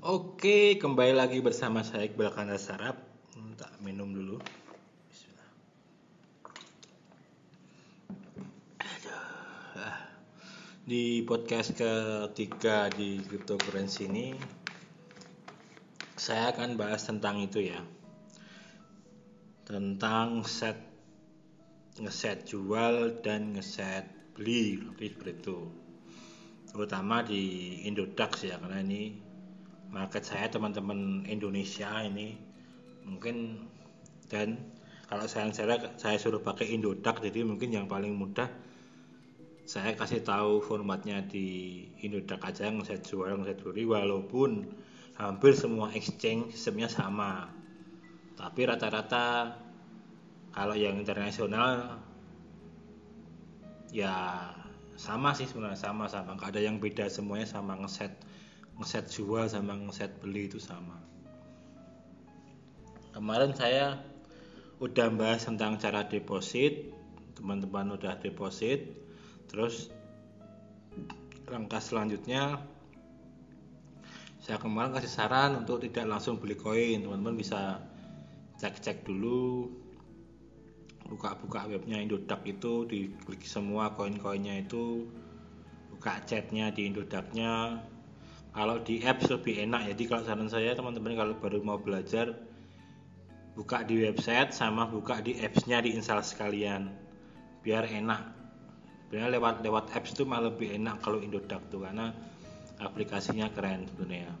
Oke, kembali lagi bersama saya Iqbal Kanda Sarap. Hmm, Tak minum dulu. Bismillah. Ah. Di podcast ketiga di cryptocurrency ini saya akan bahas tentang itu ya. Tentang set ngeset jual dan ngeset beli seperti itu. Terutama di Indodax ya karena ini market saya teman-teman Indonesia ini mungkin dan kalau saya saya saya suruh pakai Indodax jadi mungkin yang paling mudah saya kasih tahu formatnya di Indodax aja ngeset jual ngeset beli walaupun hampir semua exchange sistemnya sama. Tapi rata-rata kalau yang internasional ya sama sih sebenarnya sama sama. Nggak ada yang beda semuanya sama ngeset ngeset jual sama ngeset beli itu sama. Kemarin saya udah bahas tentang cara deposit teman-teman udah deposit terus langkah selanjutnya saya kemarin kasih saran untuk tidak langsung beli koin. Teman-teman bisa cek-cek dulu buka-buka webnya Indodax itu diklik semua koin-koinnya itu buka chatnya di Indodaknya kalau di apps lebih enak jadi kalau saran saya teman-teman kalau baru mau belajar buka di website sama buka di appsnya diinstal sekalian. Biar enak. Biar lewat lewat apps itu malah lebih enak kalau Indodax tuh karena aplikasinya keren sebenarnya.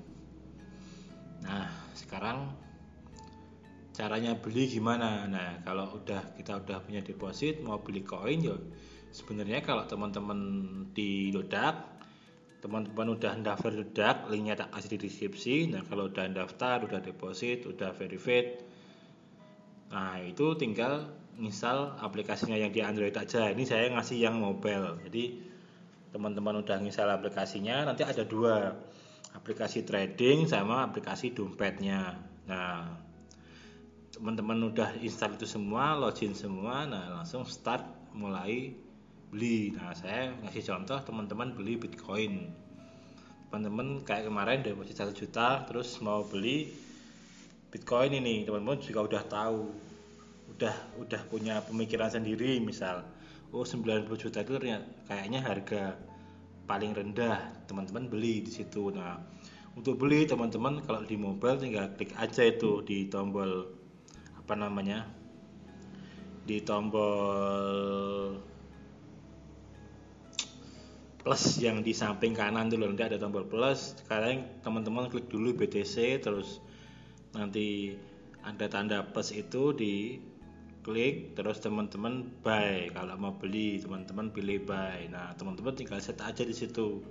Nah sekarang caranya beli gimana? Nah kalau udah kita udah punya deposit mau beli koin ya sebenarnya kalau teman-teman di Indodax teman-teman udah daftar Indodax linknya tak kasih di deskripsi. Nah kalau udah daftar udah deposit udah verified. Nah itu tinggal misal aplikasinya yang di Android aja. Ini saya ngasih yang mobile. Jadi teman-teman udah nginstal aplikasinya nanti ada dua. Aplikasi trading sama aplikasi dompetnya. Nah teman-teman udah install itu semua login semua. Nah langsung start mulai beli. Nah saya ngasih contoh teman-teman beli bitcoin. Teman-teman kayak kemarin deposit satu juta terus mau beli bitcoin ini. Teman-teman juga udah tahu udah udah punya pemikiran sendiri misal oh 90 juta itu kayaknya harga paling rendah teman-teman beli di situ. Nah untuk beli teman-teman kalau di mobile tinggal klik aja itu di tombol apa namanya di tombol plus yang di samping kanan dulu nanti ada tombol plus. Sekarang teman-teman klik dulu BTC terus nanti ada tanda plus itu di klik terus teman-teman buy. Kalau mau beli teman-teman pilih buy. Nah teman-teman tinggal set aja di situ.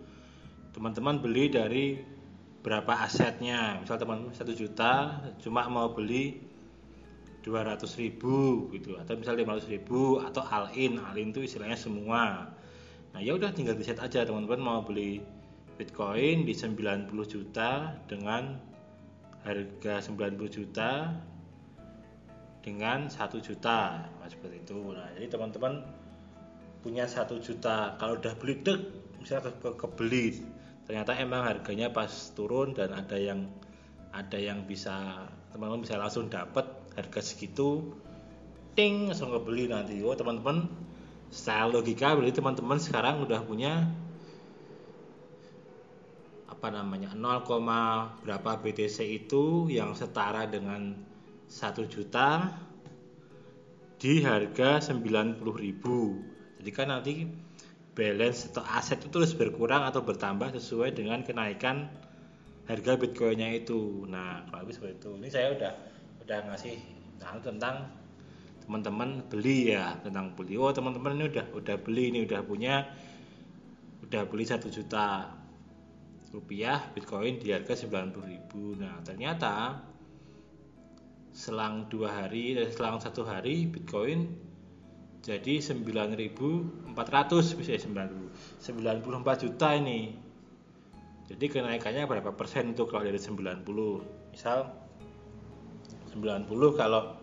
Teman-teman beli dari berapa asetnya. Misal teman-teman satu juta cuma mau beli 200 ribu gitu atau misal 500 ribu atau all in. All in itu istilahnya semua nah ya udah tinggal di set aja teman-teman. Mau beli bitcoin di 90 juta dengan harga 90 juta dengan satu juta. Nah, seperti itu. Nah jadi teman-teman punya satu juta. Kalau udah beli dek misalnya ke, kebeli. Ternyata emang harganya pas turun dan ada yang ada yang bisa teman-teman bisa langsung dapat harga segitu. Ting langsung kebeli nanti. Oh teman-teman secara logika berarti teman-teman sekarang udah punya apa namanya 0, berapa BTC itu yang setara dengan 1 juta di harga 90.000 jadi kan nanti balance atau aset itu terus berkurang atau bertambah sesuai dengan kenaikan harga bitcoinnya itu. Nah kalau seperti itu ini saya udah udah ngasih tentang teman-teman beli ya tentang beli. Oh teman-teman ini udah udah beli ini udah punya udah beli satu juta rupiah bitcoin di harga 90.000 nah ternyata selang dua hari dan selang satu hari bitcoin jadi 9.400 bisa 90 94 juta ini. Jadi kenaikannya berapa persen itu kalau dari 90 misal 90 kalau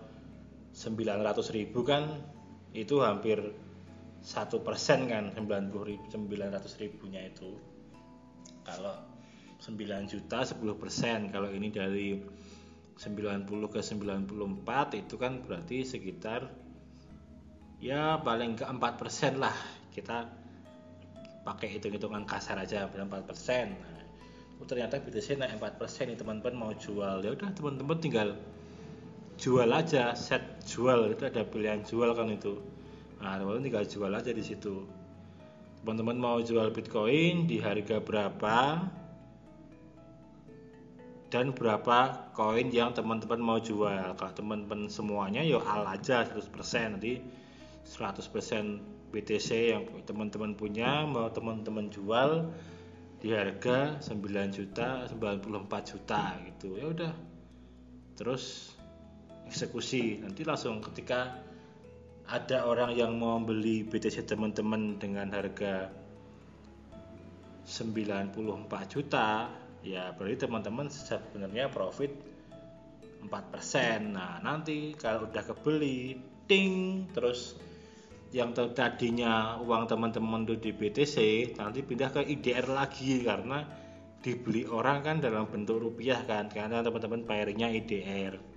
900 ribu kan itu hampir satu persen kan 90 ribu, 900 ribunya itu. Kalau 9 juta 10% kalau ini dari 90 ke 94 itu kan berarti sekitar ya paling ke 4% lah. Kita pakai hitung-hitungan kasar aja 4% nah, oh, ternyata BTC naik 4% nih teman-teman mau jual. Ya udah teman-teman tinggal jual aja set jual itu ada pilihan jual kan itu. Nah teman-teman tinggal jual aja di situ. Teman-teman mau jual Bitcoin di harga berapa dan berapa koin yang teman-teman mau jual. Kalau teman-teman semuanya yo ya al aja 100% nanti 100% BTC yang teman-teman punya mau teman-teman jual di harga 9 juta 94 juta gitu. Ya udah. Terus eksekusi. Nanti langsung ketika ada orang yang mau beli BTC teman-teman dengan harga 94 juta ya berarti teman-teman sebenarnya profit 4% nah nanti kalau udah kebeli ting terus yang tadinya uang teman-teman itu di BTC nanti pindah ke IDR lagi karena dibeli orang kan dalam bentuk rupiah kan karena teman-teman bayarnya IDR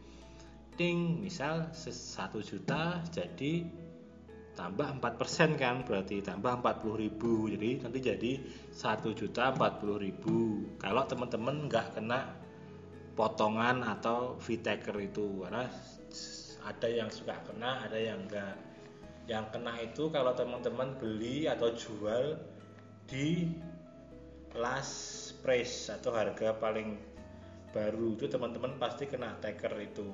ting misal 1 juta jadi tambah 4% kan berarti tambah 40 ribu. Jadi nanti jadi 1 juta 40 ribu. Kalau teman-teman nggak kena potongan atau fee taker itu karena ada yang suka kena ada yang enggak yang kena itu kalau teman-teman beli atau jual di last price atau harga paling baru itu teman-teman pasti kena taker itu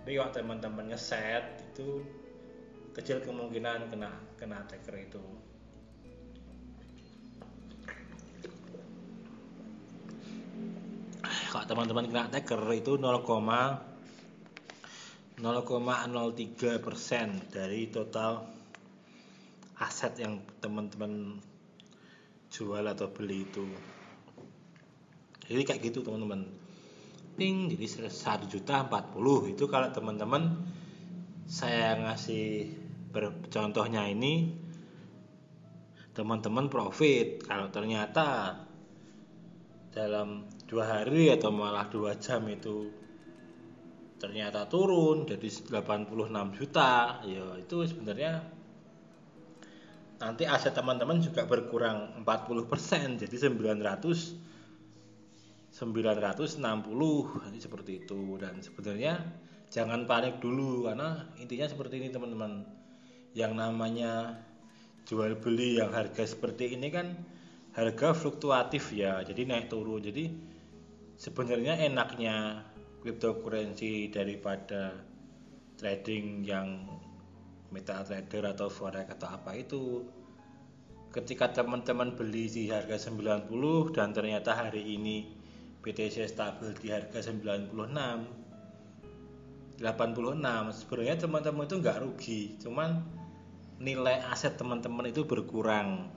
tapi kalau teman-teman ngeset itu kecil kemungkinan kena kena attacker itu. Kalau teman-teman kena attacker itu 0,0,03 persen dari total aset yang teman-teman jual atau beli itu. Jadi kayak gitu teman-teman ping jadi 1 juta 40 itu kalau teman-teman saya ngasih contohnya ini teman-teman profit. Kalau ternyata dalam dua hari atau malah dua jam itu ternyata turun jadi 86 juta ya itu sebenarnya nanti aset teman-teman juga berkurang 40% jadi 900 960 nanti seperti itu. Dan sebenarnya jangan panik dulu karena intinya seperti ini teman-teman. Yang namanya jual beli yang harga seperti ini kan harga fluktuatif ya jadi naik turun. Jadi sebenarnya enaknya cryptocurrency daripada trading yang meta trader atau forex atau apa itu. Ketika teman-teman beli di harga 90 dan ternyata hari ini BTC stabil di harga 96 86 sebenarnya teman-teman itu nggak rugi cuman nilai aset teman-teman itu berkurang.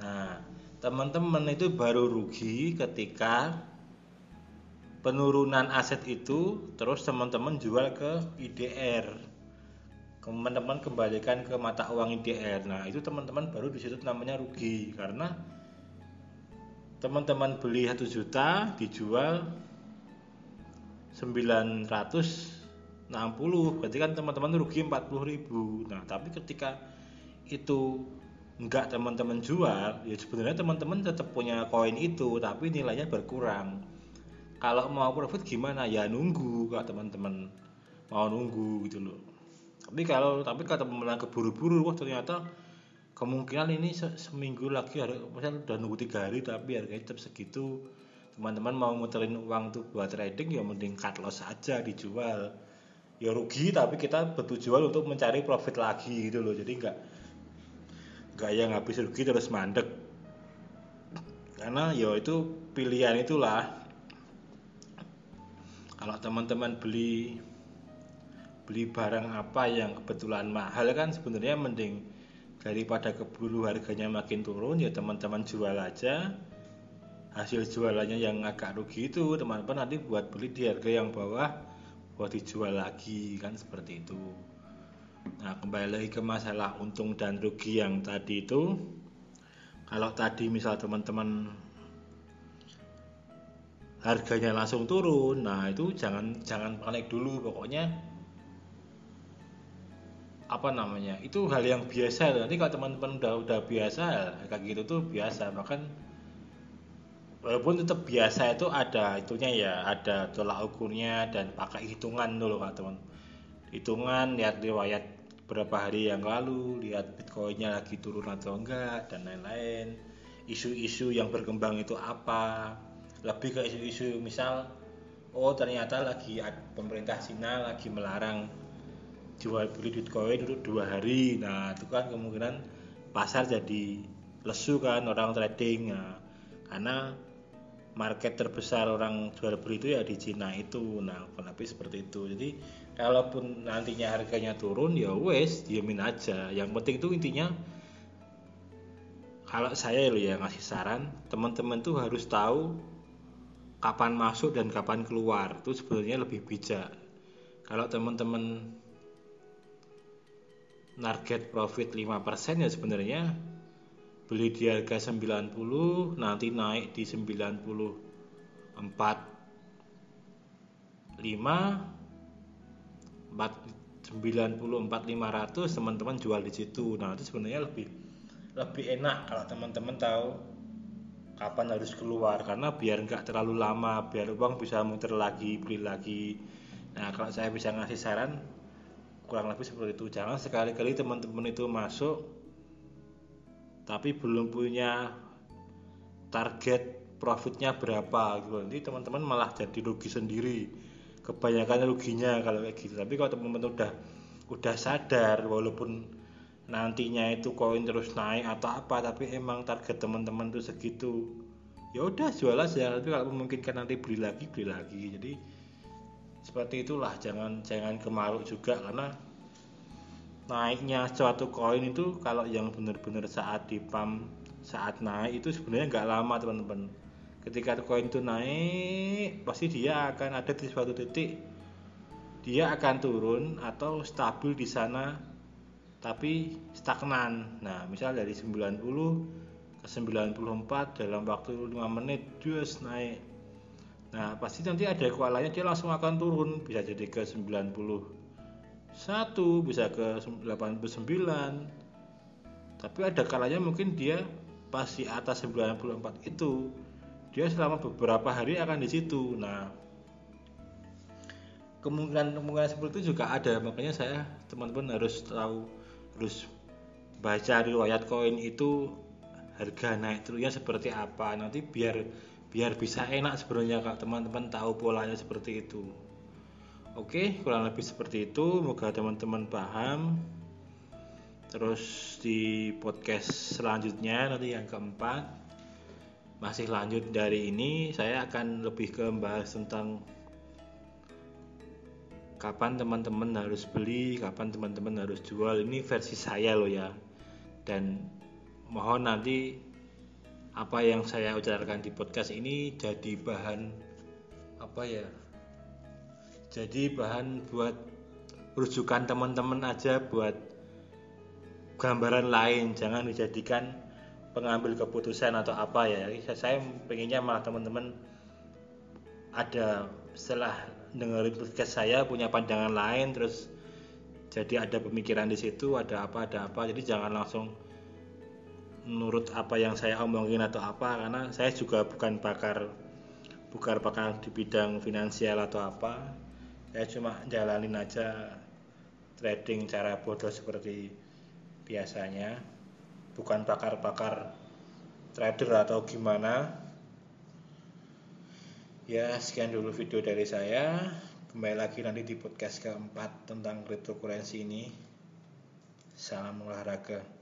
Nah teman-teman itu baru rugi ketika penurunan aset itu terus teman-teman jual ke IDR teman-teman kembalikan ke mata uang IDR nah itu teman-teman baru di situ namanya rugi karena teman-teman beli 1 juta dijual 900 60 berarti kan teman-teman rugi 40 ribu. Nah tapi ketika itu enggak teman-teman jual ya sebenarnya teman-teman tetap punya koin itu tapi nilainya berkurang. Kalau mau profit gimana? Ya nunggu kalau teman-teman. Mau nunggu gitu loh. Tapi kalau tapi kata teman keburu-buru wah ternyata kemungkinan ini se seminggu lagi harus misalnya udah nunggu tiga hari tapi harganya tetap segitu. Teman-teman mau muterin uang tuh buat trading ya mending cut loss aja dijual. Ya rugi tapi kita bertujuan untuk mencari profit lagi gitu loh. Jadi nggak nggak yang habis rugi terus mandek. Karena ya itu pilihan itulah. Kalau teman-teman beli beli barang apa yang kebetulan mahal kan sebenarnya mending daripada keburu harganya makin turun ya teman-teman jual aja. Hasil jualannya yang agak rugi itu teman-teman nanti buat beli di harga yang bawah buat dijual lagi kan seperti itu. Nah kembali lagi ke masalah untung dan rugi yang tadi itu. Kalau tadi misal teman-teman harganya langsung turun nah itu jangan jangan panik dulu. Pokoknya apa namanya itu hal yang biasa nanti kalau teman-teman udah udah biasa kayak gitu tuh biasa. Bahkan walaupun tetap biasa itu ada itunya ya ada tolak ukurnya dan pakai hitungan dulu kak teman. Hitungan lihat riwayat berapa hari yang lalu lihat bitcoinnya lagi turun atau enggak dan lain-lain. Isu-isu yang berkembang itu apa. Lebih ke isu-isu misal oh ternyata lagi pemerintah Cina lagi melarang jual beli bitcoin untuk dua hari. Nah itu kan kemungkinan pasar jadi lesu kan orang trading. Nah, karena market terbesar orang jual beli itu ya di Cina itu. Nah kenapa seperti itu. Jadi kalaupun nantinya harganya turun ya wes diamin aja. Yang penting itu intinya kalau saya lo ya ngasih saran teman-teman tuh harus tahu kapan masuk dan kapan keluar. Itu sebenarnya lebih bijak. Kalau teman-teman target profit 5% ya sebenarnya. Beli di harga 90 nanti naik di 94 5 4 94 500 teman-teman jual di situ. Nah itu sebenarnya lebih lebih enak kalau teman-teman tahu kapan harus keluar karena biar nggak terlalu lama biar uang bisa muter lagi beli lagi. Nah kalau saya bisa ngasih saran kurang lebih seperti itu. Jangan sekali-kali teman-teman itu masuk tapi belum punya target profitnya berapa gitu. Nanti teman-teman malah jadi rugi sendiri. Kebanyakan ruginya kalau kayak gitu. Tapi kalau teman-teman udah udah sadar walaupun nantinya itu koin terus naik atau apa tapi emang target teman-teman tuh segitu ya udah jual aja. Tapi kalau memungkinkan nanti beli lagi beli lagi. Jadi seperti itulah jangan jangan kemaruk juga karena naiknya suatu koin itu kalau yang benar-benar saat di pump saat naik itu sebenarnya nggak lama teman-teman. Ketika koin itu naik pasti dia akan ada di suatu titik dia akan turun atau stabil di sana tapi stagnan. Nah misal dari 90 ke 94 dalam waktu 5 menit just naik nah pasti nanti ada kualanya dia langsung akan turun. Bisa jadi ke 91 bisa ke 89 tapi ada kalanya mungkin dia pas di atas 94 itu dia selama beberapa hari akan di situ. Nah kemungkinan kemungkinan seperti itu juga ada. Makanya saya teman-teman harus tahu terus baca riwayat koin itu harga naik turunnya seperti apa. Nanti biar biar bisa enak sebenarnya kak teman-teman tahu polanya seperti itu oke kurang lebih seperti itu semoga teman-teman paham terus di podcast selanjutnya nanti yang keempat masih lanjut dari ini saya akan lebih ke membahas tentang kapan teman-teman harus beli, kapan teman-teman harus jual. Ini versi saya loh ya. Dan mohon nanti apa yang saya ucapkan di podcast ini jadi bahan apa ya? Jadi bahan buat rujukan teman-teman aja buat gambaran lain, jangan dijadikan pengambil keputusan atau apa ya. Saya pengennya malah teman-teman ada setelah dengerin podcast saya punya pandangan lain terus jadi ada pemikiran di situ ada apa ada apa jadi jangan langsung menurut apa yang saya omongin atau apa karena saya juga bukan pakar bukan pakar di bidang finansial atau apa saya cuma jalanin aja trading cara bodoh seperti biasanya bukan pakar-pakar trader atau gimana Ya, sekian dulu video dari saya. Kembali lagi nanti di podcast keempat tentang cryptocurrency ini. Salam olahraga.